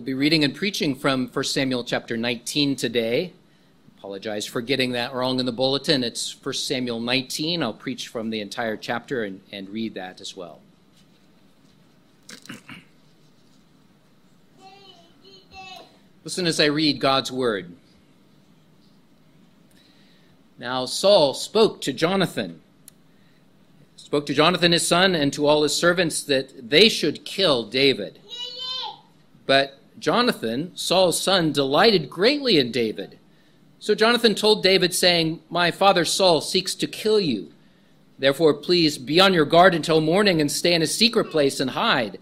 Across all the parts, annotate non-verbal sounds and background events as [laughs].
We'll be reading and preaching from 1 Samuel chapter 19 today. Apologize for getting that wrong in the bulletin. It's 1 Samuel 19. I'll preach from the entire chapter and, and read that as well. Listen as I read God's word. Now Saul spoke to Jonathan, spoke to Jonathan his son and to all his servants that they should kill David. But Jonathan, Saul's son, delighted greatly in David. So Jonathan told David, saying, My father Saul seeks to kill you. Therefore, please be on your guard until morning and stay in a secret place and hide.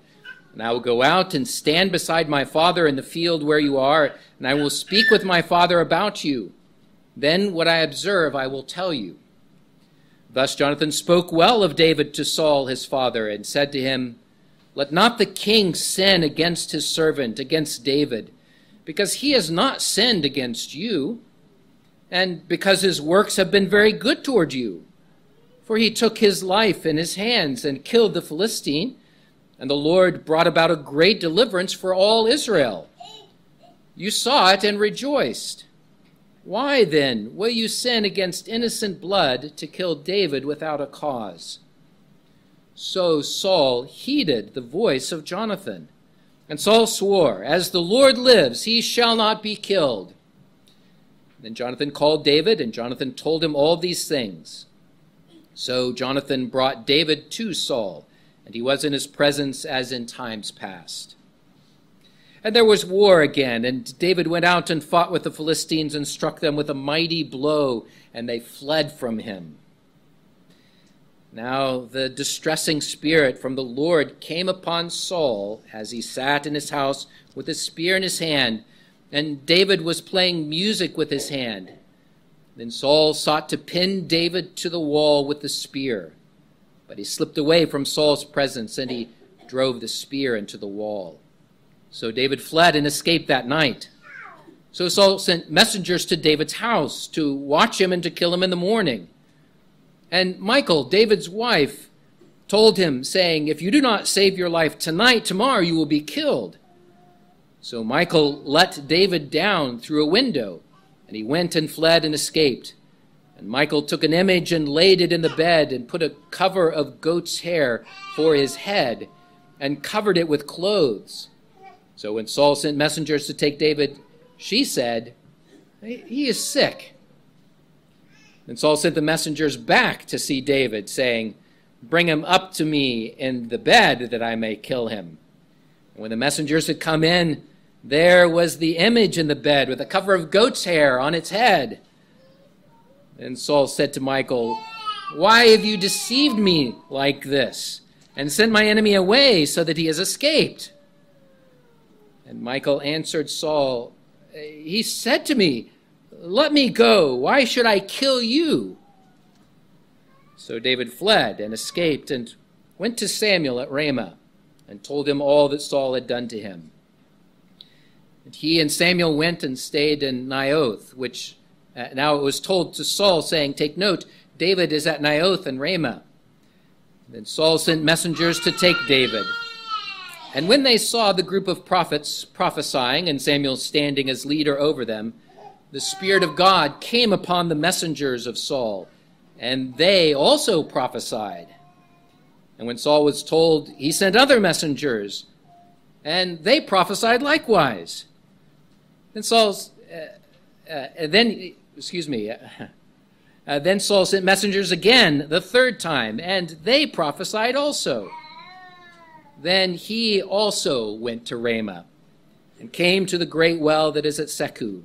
And I will go out and stand beside my father in the field where you are, and I will speak with my father about you. Then what I observe I will tell you. Thus Jonathan spoke well of David to Saul his father, and said to him, let not the king sin against his servant, against David, because he has not sinned against you, and because his works have been very good toward you. For he took his life in his hands and killed the Philistine, and the Lord brought about a great deliverance for all Israel. You saw it and rejoiced. Why then will you sin against innocent blood to kill David without a cause? So Saul heeded the voice of Jonathan. And Saul swore, As the Lord lives, he shall not be killed. Then Jonathan called David, and Jonathan told him all these things. So Jonathan brought David to Saul, and he was in his presence as in times past. And there was war again, and David went out and fought with the Philistines and struck them with a mighty blow, and they fled from him. Now the distressing spirit from the Lord came upon Saul as he sat in his house with a spear in his hand, and David was playing music with his hand. Then Saul sought to pin David to the wall with the spear, but he slipped away from Saul's presence and he drove the spear into the wall. So David fled and escaped that night. So Saul sent messengers to David's house to watch him and to kill him in the morning. And Michal, David's wife, told him, saying, If you do not save your life tonight, tomorrow you will be killed. So Michal let David down through a window, and he went and fled and escaped. And Michal took an image and laid it in the bed, and put a cover of goat's hair for his head, and covered it with clothes. So when Saul sent messengers to take David, she said, He is sick. And Saul sent the messengers back to see David, saying, Bring him up to me in the bed that I may kill him. And when the messengers had come in, there was the image in the bed with a cover of goat's hair on its head. And Saul said to Michal, Why have you deceived me like this and sent my enemy away so that he has escaped? And Michal answered Saul, He said to me, let me go. Why should I kill you? So David fled and escaped and went to Samuel at Ramah and told him all that Saul had done to him. And he and Samuel went and stayed in Naioth, which uh, now it was told to Saul, saying, Take note, David is at Naioth and Ramah. Then Saul sent messengers to take David. And when they saw the group of prophets prophesying and Samuel standing as leader over them, the Spirit of God came upon the messengers of Saul, and they also prophesied. And when Saul was told, he sent other messengers, and they prophesied likewise. Then Saul's, uh, uh, then, excuse me, [laughs] uh, then Saul sent messengers again the third time, and they prophesied also. Then he also went to Ramah and came to the great well that is at Sechu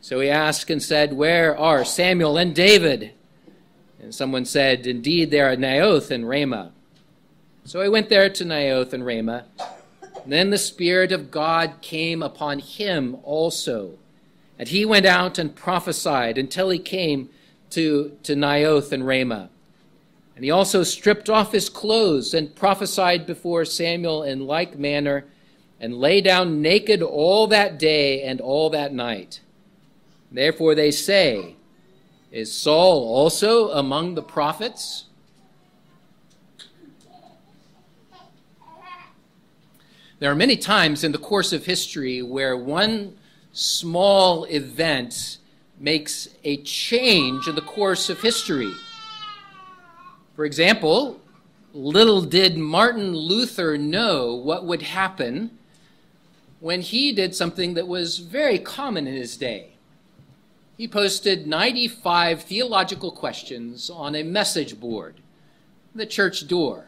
so he asked and said, Where are Samuel and David? And someone said, Indeed, they are at Naioth and Ramah. So he went there to Naioth and Ramah. And then the Spirit of God came upon him also. And he went out and prophesied until he came to, to Naioth and Ramah. And he also stripped off his clothes and prophesied before Samuel in like manner, and lay down naked all that day and all that night. Therefore they say, Is Saul also among the prophets? There are many times in the course of history where one small event makes a change in the course of history. For example, little did Martin Luther know what would happen when he did something that was very common in his day. He posted 95 theological questions on a message board, the church door.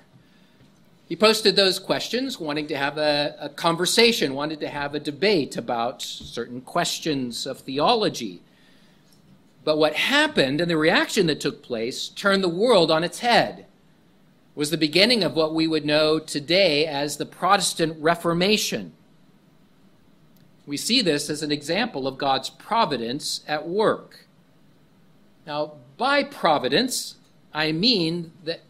He posted those questions wanting to have a, a, conversation, wanted to have a debate about certain questions of theology. But what happened and the reaction that took place turned the world on its head. was the beginning of what we would know today as the Protestant Reformation. We see this as an example of God's providence at work. Now, by providence, I mean that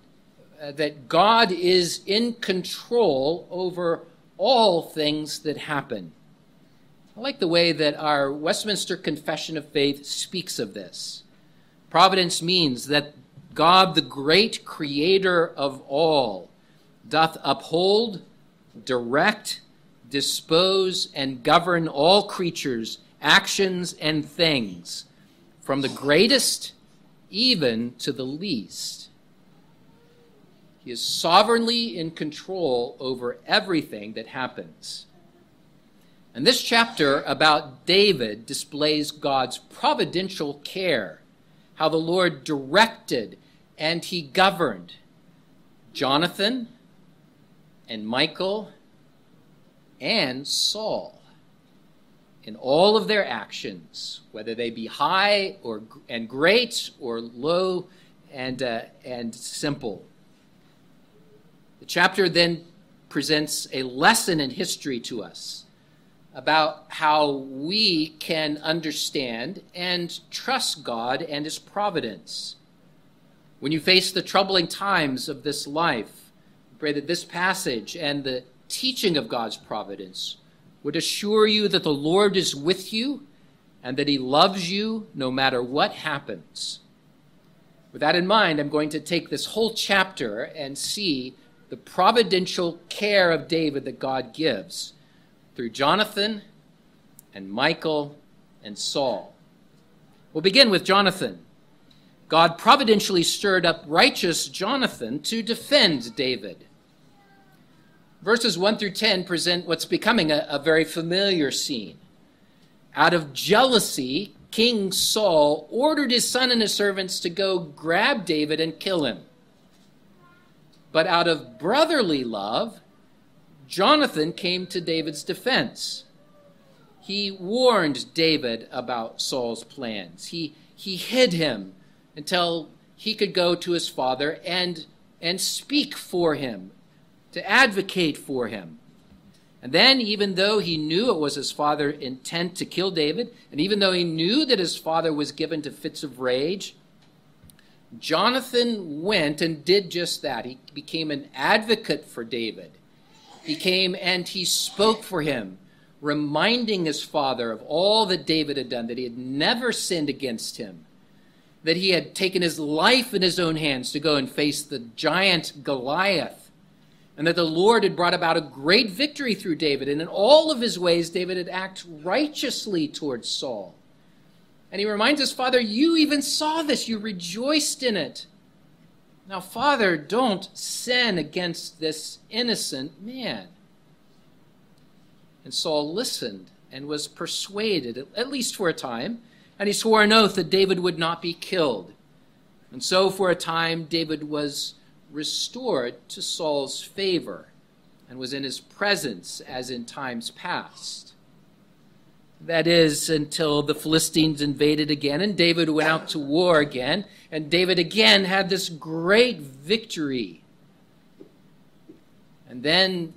uh, that God is in control over all things that happen. I like the way that our Westminster Confession of Faith speaks of this. Providence means that God, the great creator of all, doth uphold, direct, dispose, and govern all creatures, actions, and things, from the greatest even to the least he is sovereignly in control over everything that happens. And this chapter about David displays God's providential care, how the Lord directed and he governed Jonathan and Michal and Saul in all of their actions, whether they be high or and great or low and uh, and simple. The chapter then presents a lesson in history to us about how we can understand and trust God and His providence. When you face the troubling times of this life, pray that this passage and the teaching of God's providence would assure you that the Lord is with you and that He loves you no matter what happens. With that in mind, I'm going to take this whole chapter and see the providential care of David that God gives through Jonathan and Michal and Saul. We'll begin with Jonathan. God providentially stirred up righteous Jonathan to defend David. Verses 1 through 10 present what's becoming a, a very familiar scene. Out of jealousy, King Saul ordered his son and his servants to go grab David and kill him. But out of brotherly love, Jonathan came to David's defense. He warned David about Saul's plans. He, he hid him until he could go to his father and, and speak for him, to advocate for him. And then, even though he knew it was his father's intent to kill David, and even though he knew that his father was given to fits of rage, Jonathan went and did just that. He became an advocate for David. He came and he spoke for him, reminding his father of all that David had done, that he had never sinned against him, that he had taken his life in his own hands to go and face the giant Goliath, and that the Lord had brought about a great victory through David. And in all of his ways, David had acted righteously towards Saul. And he reminds his father, You even saw this, you rejoiced in it. Now, Father, don't sin against this innocent man. And Saul listened and was persuaded, at least for a time, and he swore an oath that David would not be killed. And so, for a time, David was restored to Saul's favor and was in his presence as in times past. That is, until the Philistines invaded again and David went out to war again. And David again had this great victory. And then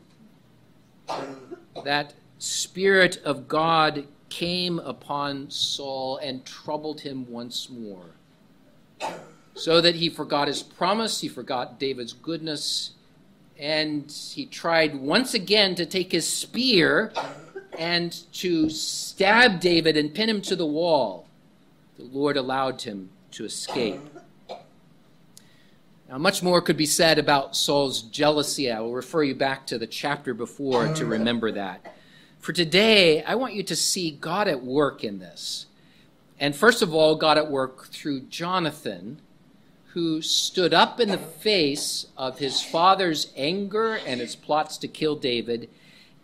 that Spirit of God came upon Saul and troubled him once more. So that he forgot his promise, he forgot David's goodness, and he tried once again to take his spear and to stab David and pin him to the wall. The Lord allowed him to escape. Now, much more could be said about Saul's jealousy. I will refer you back to the chapter before to remember that. For today, I want you to see God at work in this. And first of all, God at work through Jonathan, who stood up in the face of his father's anger and his plots to kill David,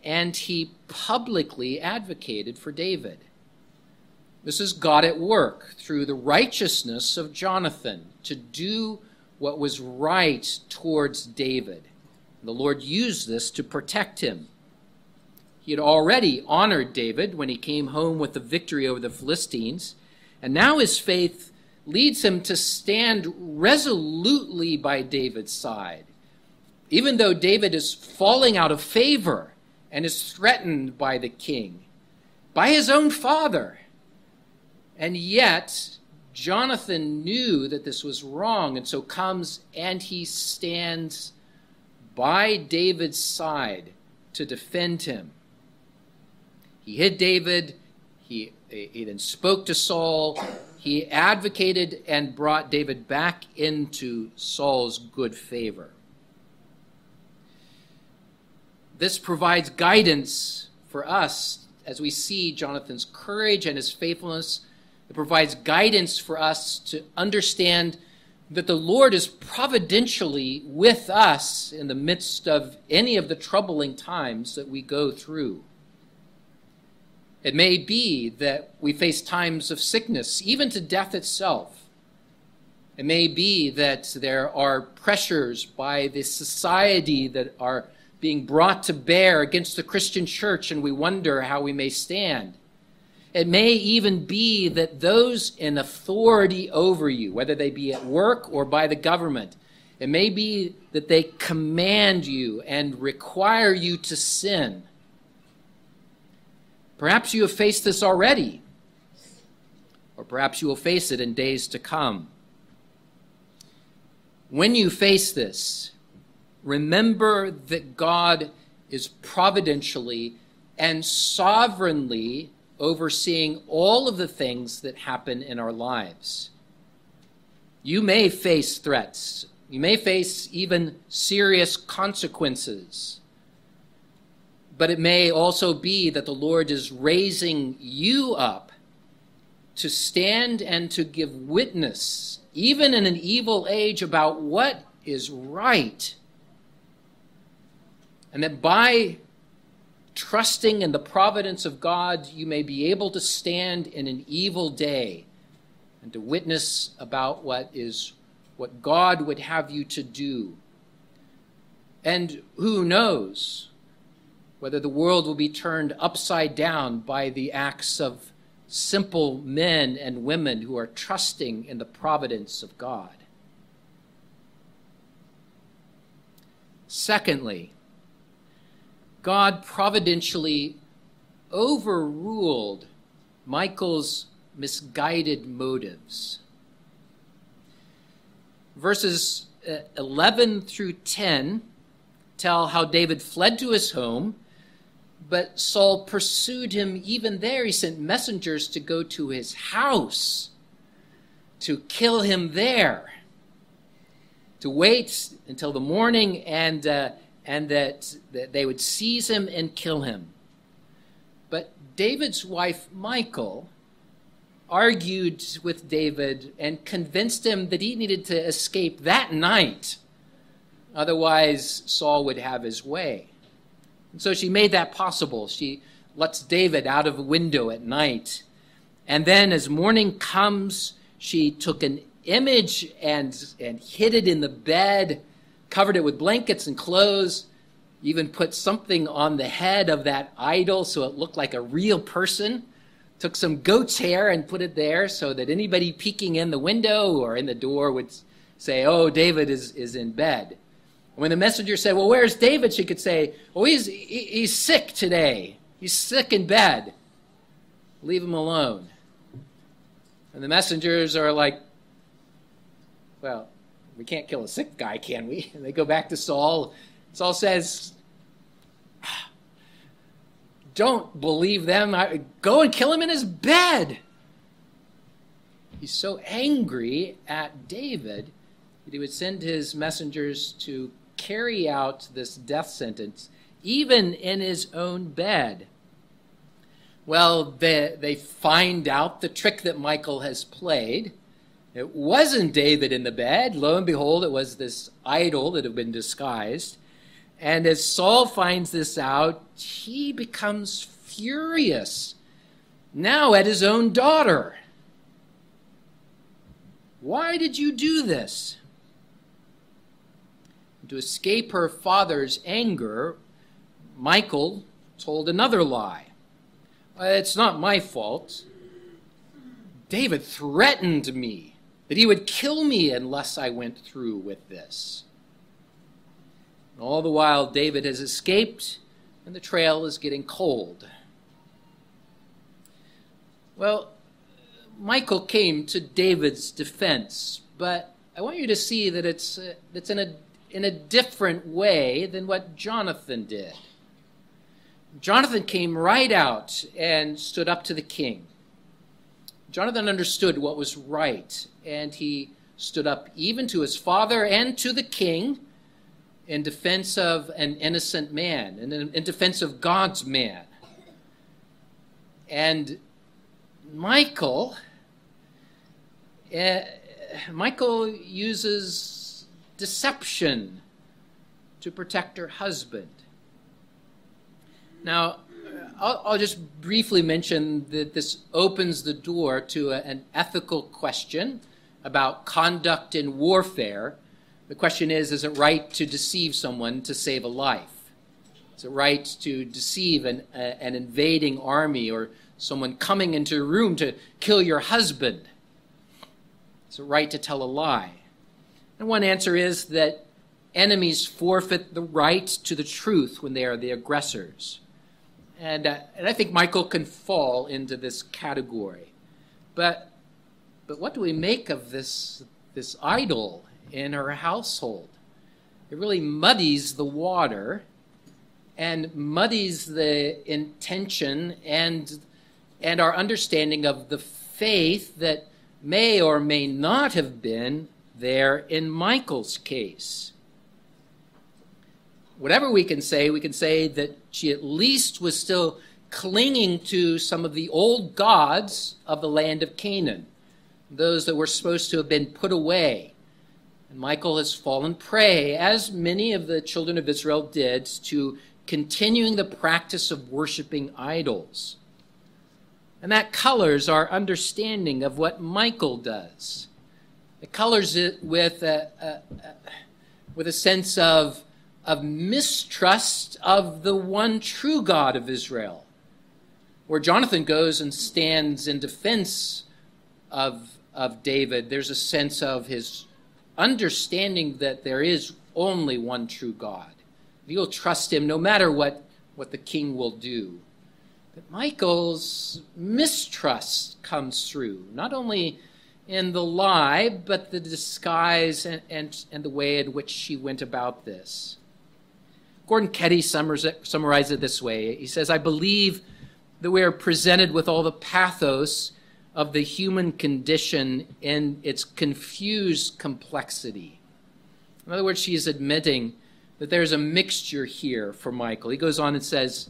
and he publicly advocated for David. This is God at work through the righteousness of Jonathan to do what was right towards David. The Lord used this to protect him. He had already honored David when he came home with the victory over the Philistines, and now his faith leads him to stand resolutely by David's side. Even though David is falling out of favor and is threatened by the king, by his own father. And yet, Jonathan knew that this was wrong, and so comes and he stands by David's side to defend him. He hid David, he, he then spoke to Saul, he advocated and brought David back into Saul's good favor. This provides guidance for us as we see Jonathan's courage and his faithfulness. It provides guidance for us to understand that the Lord is providentially with us in the midst of any of the troubling times that we go through. It may be that we face times of sickness, even to death itself. It may be that there are pressures by the society that are being brought to bear against the Christian church, and we wonder how we may stand. It may even be that those in authority over you, whether they be at work or by the government, it may be that they command you and require you to sin. Perhaps you have faced this already, or perhaps you will face it in days to come. When you face this, remember that God is providentially and sovereignly overseeing all of the things that happen in our lives. You may face threats. You may face even serious consequences but it may also be that the Lord is raising you up to stand and to give witness, even in an evil age, about what is right. And that by trusting in the providence of God, you may be able to stand in an evil day and to witness about what is what God would have you to do. And who knows? Whether the world will be turned upside down by the acts of simple men and women who are trusting in the providence of God. Secondly, God providentially overruled Michal's misguided motives. Verses uh, 11 through 10 tell how David fled to his home but Saul pursued him even there. He sent messengers to go to his house to kill him there, to wait until the morning and, uh, and that, that they would seize him and kill him. But David's wife, Michal, argued with David and convinced him that he needed to escape that night. Otherwise, Saul would have his way. And so she made that possible. She lets David out of a window at night. And then as morning comes, she took an image and, and hid it in the bed, covered it with blankets and clothes, even put something on the head of that idol so it looked like a real person. Took some goat's hair and put it there so that anybody peeking in the window or in the door would say, Oh, David is, is in bed. When the messenger said, Well, where's David? She could say, Well, he's, he's sick today. He's sick in bed. Leave him alone. And the messengers are like, Well, we can't kill a sick guy, can we? [laughs] And they go back to Saul. Saul says, Don't believe them. Go and kill him in his bed. He's so angry at David that he would send his messengers to carry out this death sentence, even in his own bed. Well, they, they find out the trick that Michal has played. It wasn't David in the bed. Lo and behold, it was this idol that had been disguised. And as Saul finds this out, he becomes furious now at his own daughter. Why did you do this? To escape her father's anger, Michal told another lie. It's not my fault. David threatened me that he would kill me unless I went through with this. all the while, David has escaped, and the trail is getting cold. Well, Michal came to David's defense, but I want you to see that it's, uh, it's in, a, in a different way than what Jonathan did. Jonathan came right out and stood up to the king. Jonathan understood what was right, and he stood up even to his father and to the king in defense of an innocent man, and in defense of God's man. And Michael, uh, Michal uses deception to protect her husband. Now, I'll, I'll, just briefly mention that this opens the door to a, an ethical question about conduct in warfare. The question is is it right to deceive someone to save a life? Is it right to deceive an, an invading army or someone coming into a room to kill your husband? Is it right to tell a lie? And one answer is that enemies forfeit the right to the truth when they are the aggressors. And, uh, and I think Michal can fall into this category. But, but what do we make of this, this idol in her household? It really muddies the water and muddies the intention and and our understanding of the faith that may or may not have been there in Michal's case. Whatever we can say, we can say that she at least was still clinging to some of the old gods of the land of Canaan, those that were supposed to have been put away. And Michal has fallen prey, as many of the children of Israel did, to continuing the practice of worshiping idols. And that colors our understanding of what Michal does. It colors it with a, a, a, with a sense of, of mistrust of the one true God of Israel. Where Jonathan goes and stands in defense of, of David, there's a sense of his understanding that there is only one true God. You'll trust him no matter what, what the king will do. But Michal's mistrust comes through, not only in the lie, but the disguise and, and, and the way in which she went about this. Gordon Keddie summarizes it this way He says, I believe that we are presented with all the pathos of the human condition in its confused complexity. In other words, she is admitting that there's a mixture here for Michal. He goes on and says,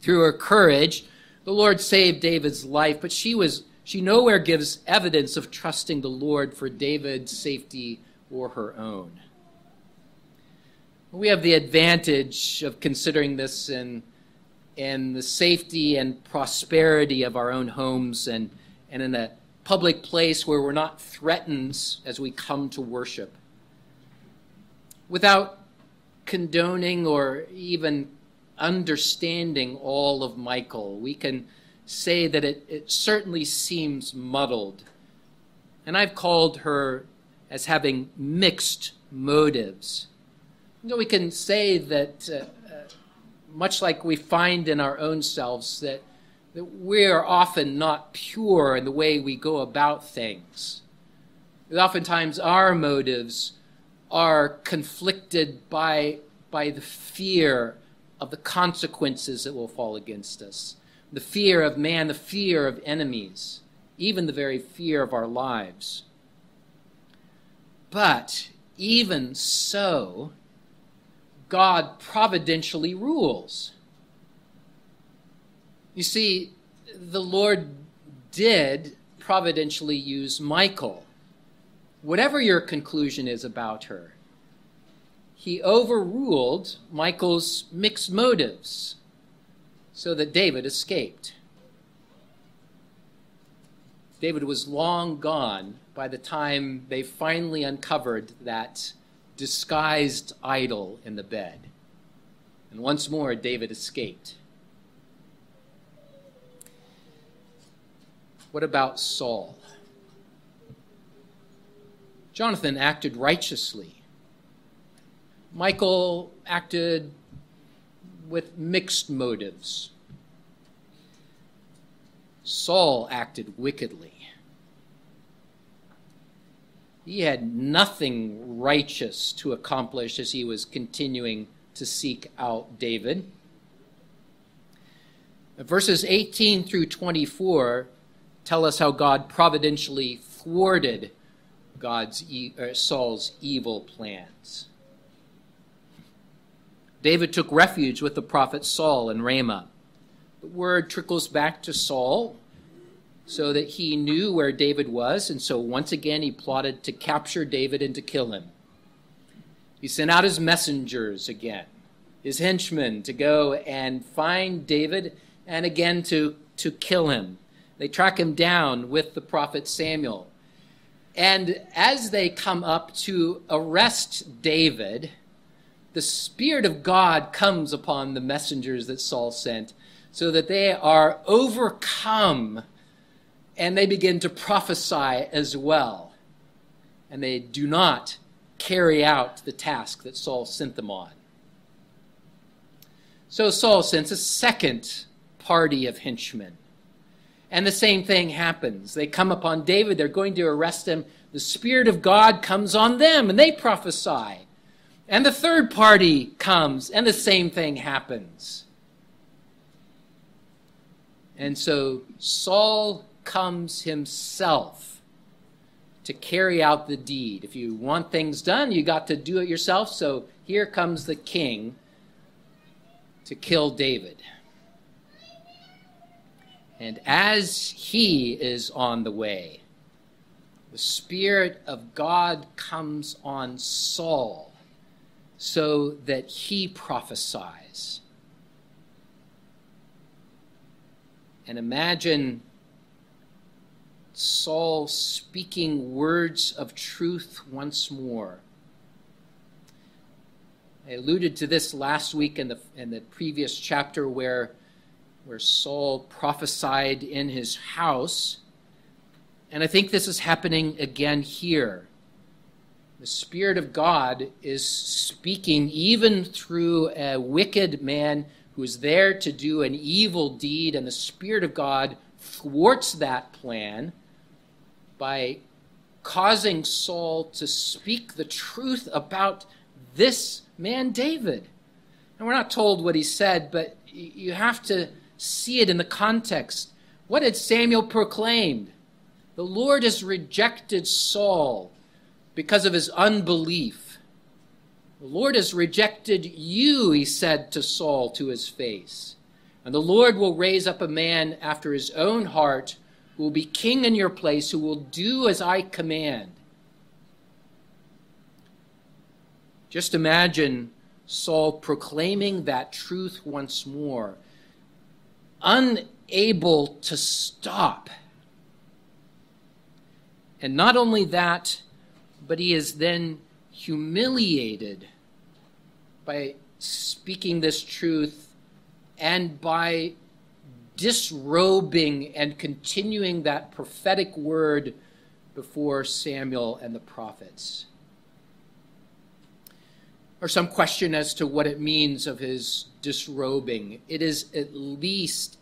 through her courage, the Lord saved David's life, but she was she nowhere gives evidence of trusting the Lord for David's safety or her own. We have the advantage of considering this in, in the safety and prosperity of our own homes and, and in a public place where we're not threatened as we come to worship. Without condoning or even understanding all of Michal, we can say that it, it certainly seems muddled. And I've called her as having mixed motives. You know, we can say that, uh, uh, much like we find in our own selves, that, that we're often not pure in the way we go about things. oftentimes our motives are conflicted by, by the fear of the consequences that will fall against us the fear of man, the fear of enemies, even the very fear of our lives. But even so, God providentially rules. You see, the Lord did providentially use Michal. Whatever your conclusion is about her, he overruled Michal's mixed motives so that David escaped. David was long gone by the time they finally uncovered that disguised idol in the bed. And once more, David escaped. What about Saul? Jonathan acted righteously. Michal acted with mixed motives. Saul acted wickedly. He had nothing righteous to accomplish as he was continuing to seek out David. Verses 18 through 24 tell us how God providentially thwarted God's uh, Saul's evil plans. David took refuge with the prophet Saul in Ramah. The word trickles back to Saul so that he knew where David was, and so once again he plotted to capture David and to kill him. He sent out his messengers again, his henchmen, to go and find David and again to, to kill him. They track him down with the prophet Samuel. And as they come up to arrest David, the Spirit of God comes upon the messengers that Saul sent so that they are overcome and they begin to prophesy as well. And they do not carry out the task that Saul sent them on. So Saul sends a second party of henchmen. And the same thing happens. They come upon David, they're going to arrest him. The Spirit of God comes on them, and they prophesy. And the third party comes, and the same thing happens. And so Saul comes himself to carry out the deed. If you want things done, you got to do it yourself. So here comes the king to kill David. And as he is on the way, the Spirit of God comes on Saul so that he prophesies. And imagine Saul speaking words of truth once more. I alluded to this last week in the, in the previous chapter where, where Saul prophesied in his house. And I think this is happening again here. The Spirit of God is speaking even through a wicked man who is there to do an evil deed, and the Spirit of God thwarts that plan by causing Saul to speak the truth about this man, David. And we're not told what he said, but you have to see it in the context. What had Samuel proclaimed? The Lord has rejected Saul because of his unbelief. The Lord has rejected you, he said to Saul to his face. And the Lord will raise up a man after his own heart who will be king in your place, who will do as I command. Just imagine Saul proclaiming that truth once more, unable to stop. And not only that, but he is then humiliated by speaking this truth and by disrobing and continuing that prophetic word before Samuel and the prophets. Or some question as to what it means of his disrobing. It is at least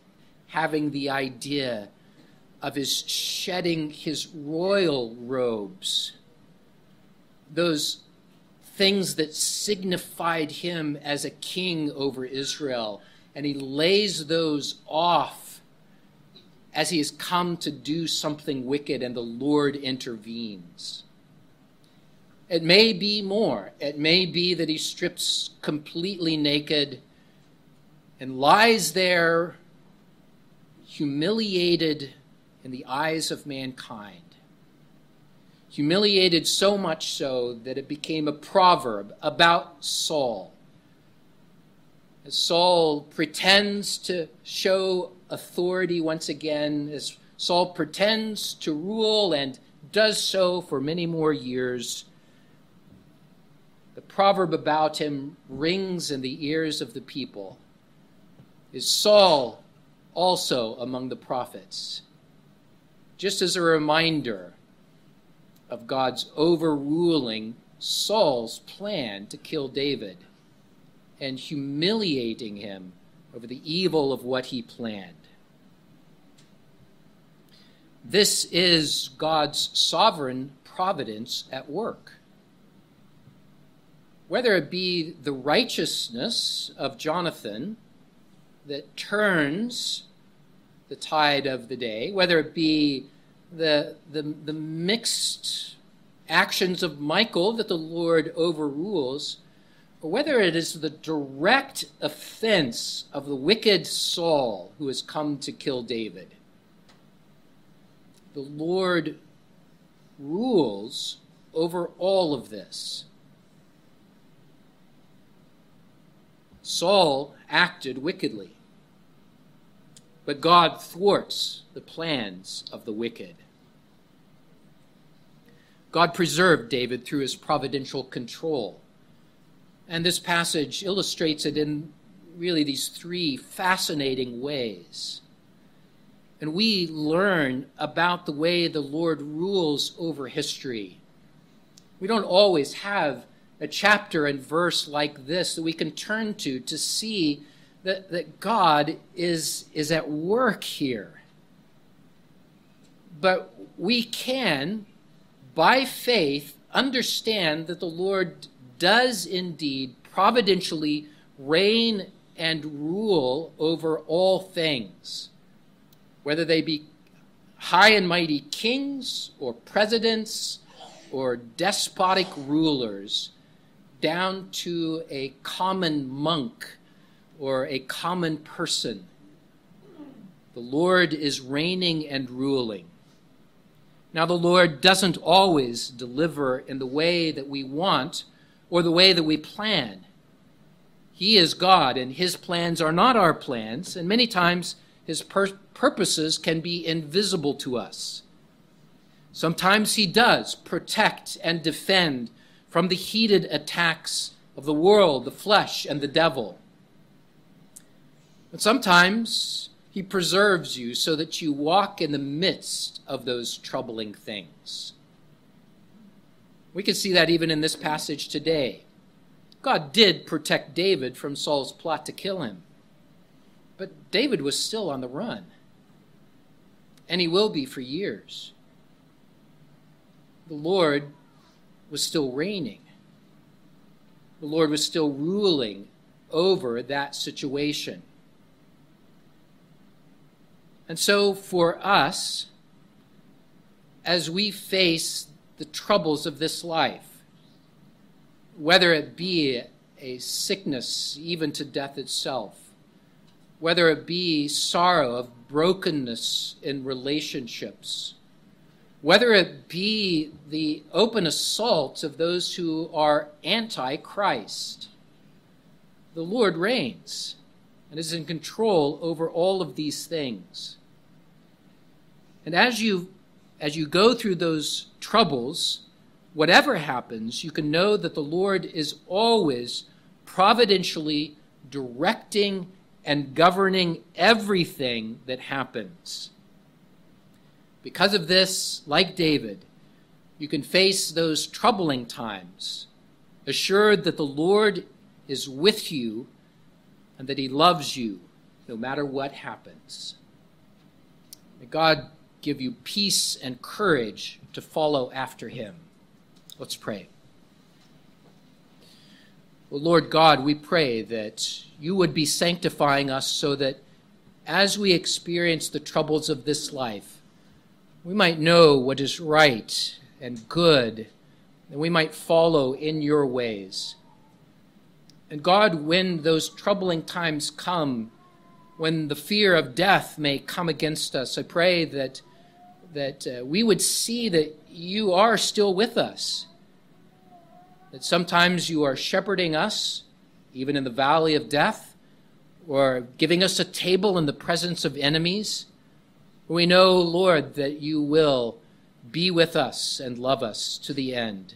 having the idea of his shedding his royal robes those things that signified him as a king over Israel. And he lays those off as he has come to do something wicked and the Lord intervenes. It may be more. It may be that he strips completely naked and lies there humiliated in the eyes of mankind. Humiliated so much so that it became a proverb about Saul. As Saul pretends to show authority once again, as Saul pretends to rule and does so for many more years, the proverb about him rings in the ears of the people. Is Saul also among the prophets? Just as a reminder of God's overruling Saul's plan to kill David and humiliating him over the evil of what he planned. This is God's sovereign providence at work. Whether it be the righteousness of Jonathan that turns the tide of the day, whether it be the, the, the mixed actions of Michal that the Lord overrules, or whether it is the direct offense of the wicked Saul who has come to kill David the Lord rules over all of this. Saul acted wickedly, but God thwarts the plans of the wicked. God preserved David through his providential control. And this passage illustrates it in really these three fascinating ways and we learn about the way the Lord rules over history. We don't always have a chapter and verse like this that we can turn to to see that, that God is, is at work here. But we can, by faith, understand that the Lord does indeed providentially reign and rule over all things whether they be high and mighty kings or presidents or despotic rulers, down to a common monk or a common person. The Lord is reigning and ruling. Now, the Lord doesn't always deliver in the way that we want or the way that we plan. He is God, and His plans are not our plans, and many times His per- purposes can be invisible to us. Sometimes he does protect and defend from the heated attacks of the world, the flesh, and the devil. But sometimes he preserves you so that you walk in the midst of those troubling things. We can see that even in this passage today. God did protect David from Saul's plot to kill him, but David was still on the run and he will be for years. The Lord was still reigning, the Lord was still ruling over that situation. And so, for us, as we face the troubles of this life, whether it be a sickness, even to death itself, whether it be sorrow of brokenness in relationships, whether it be the open assault of those who are anti Christ. The Lord reigns and is in control over all of these things. And as you as you go through those troubles, whatever happens, you can know that the Lord is always providentially directing and governing everything that happens. Because of this, like David, you can face those troubling times, assured that the Lord is with you and that He loves you no matter what happens. May God give you peace and courage to follow after Him. Let's pray. Well, Lord God, we pray that you would be sanctifying us so that as we experience the troubles of this life, we might know what is right and good, and we might follow in your ways. And God, when those troubling times come, when the fear of death may come against us, I pray that, that uh, we would see that you are still with us. That sometimes you are shepherding us, even in the valley of death, or giving us a table in the presence of enemies. We know, Lord, that you will be with us and love us to the end.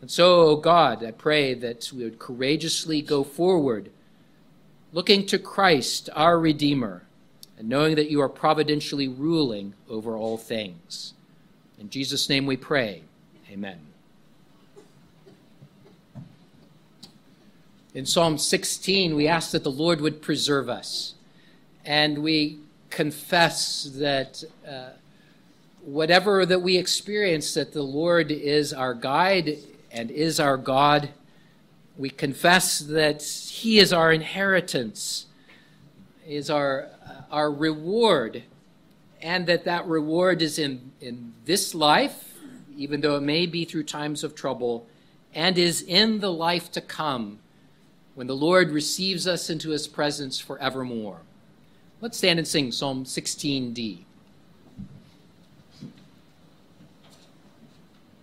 And so, O oh God, I pray that we would courageously go forward, looking to Christ, our Redeemer, and knowing that you are providentially ruling over all things. In Jesus' name we pray. Amen. In Psalm 16, we ask that the Lord would preserve us. And we confess that uh, whatever that we experience, that the Lord is our guide and is our God. We confess that He is our inheritance, is our, Uh, our reward, and that that reward is in, in this life, even though it may be through times of trouble, and is in the life to come when the Lord receives us into His presence forevermore. Let's stand and sing Psalm 16d.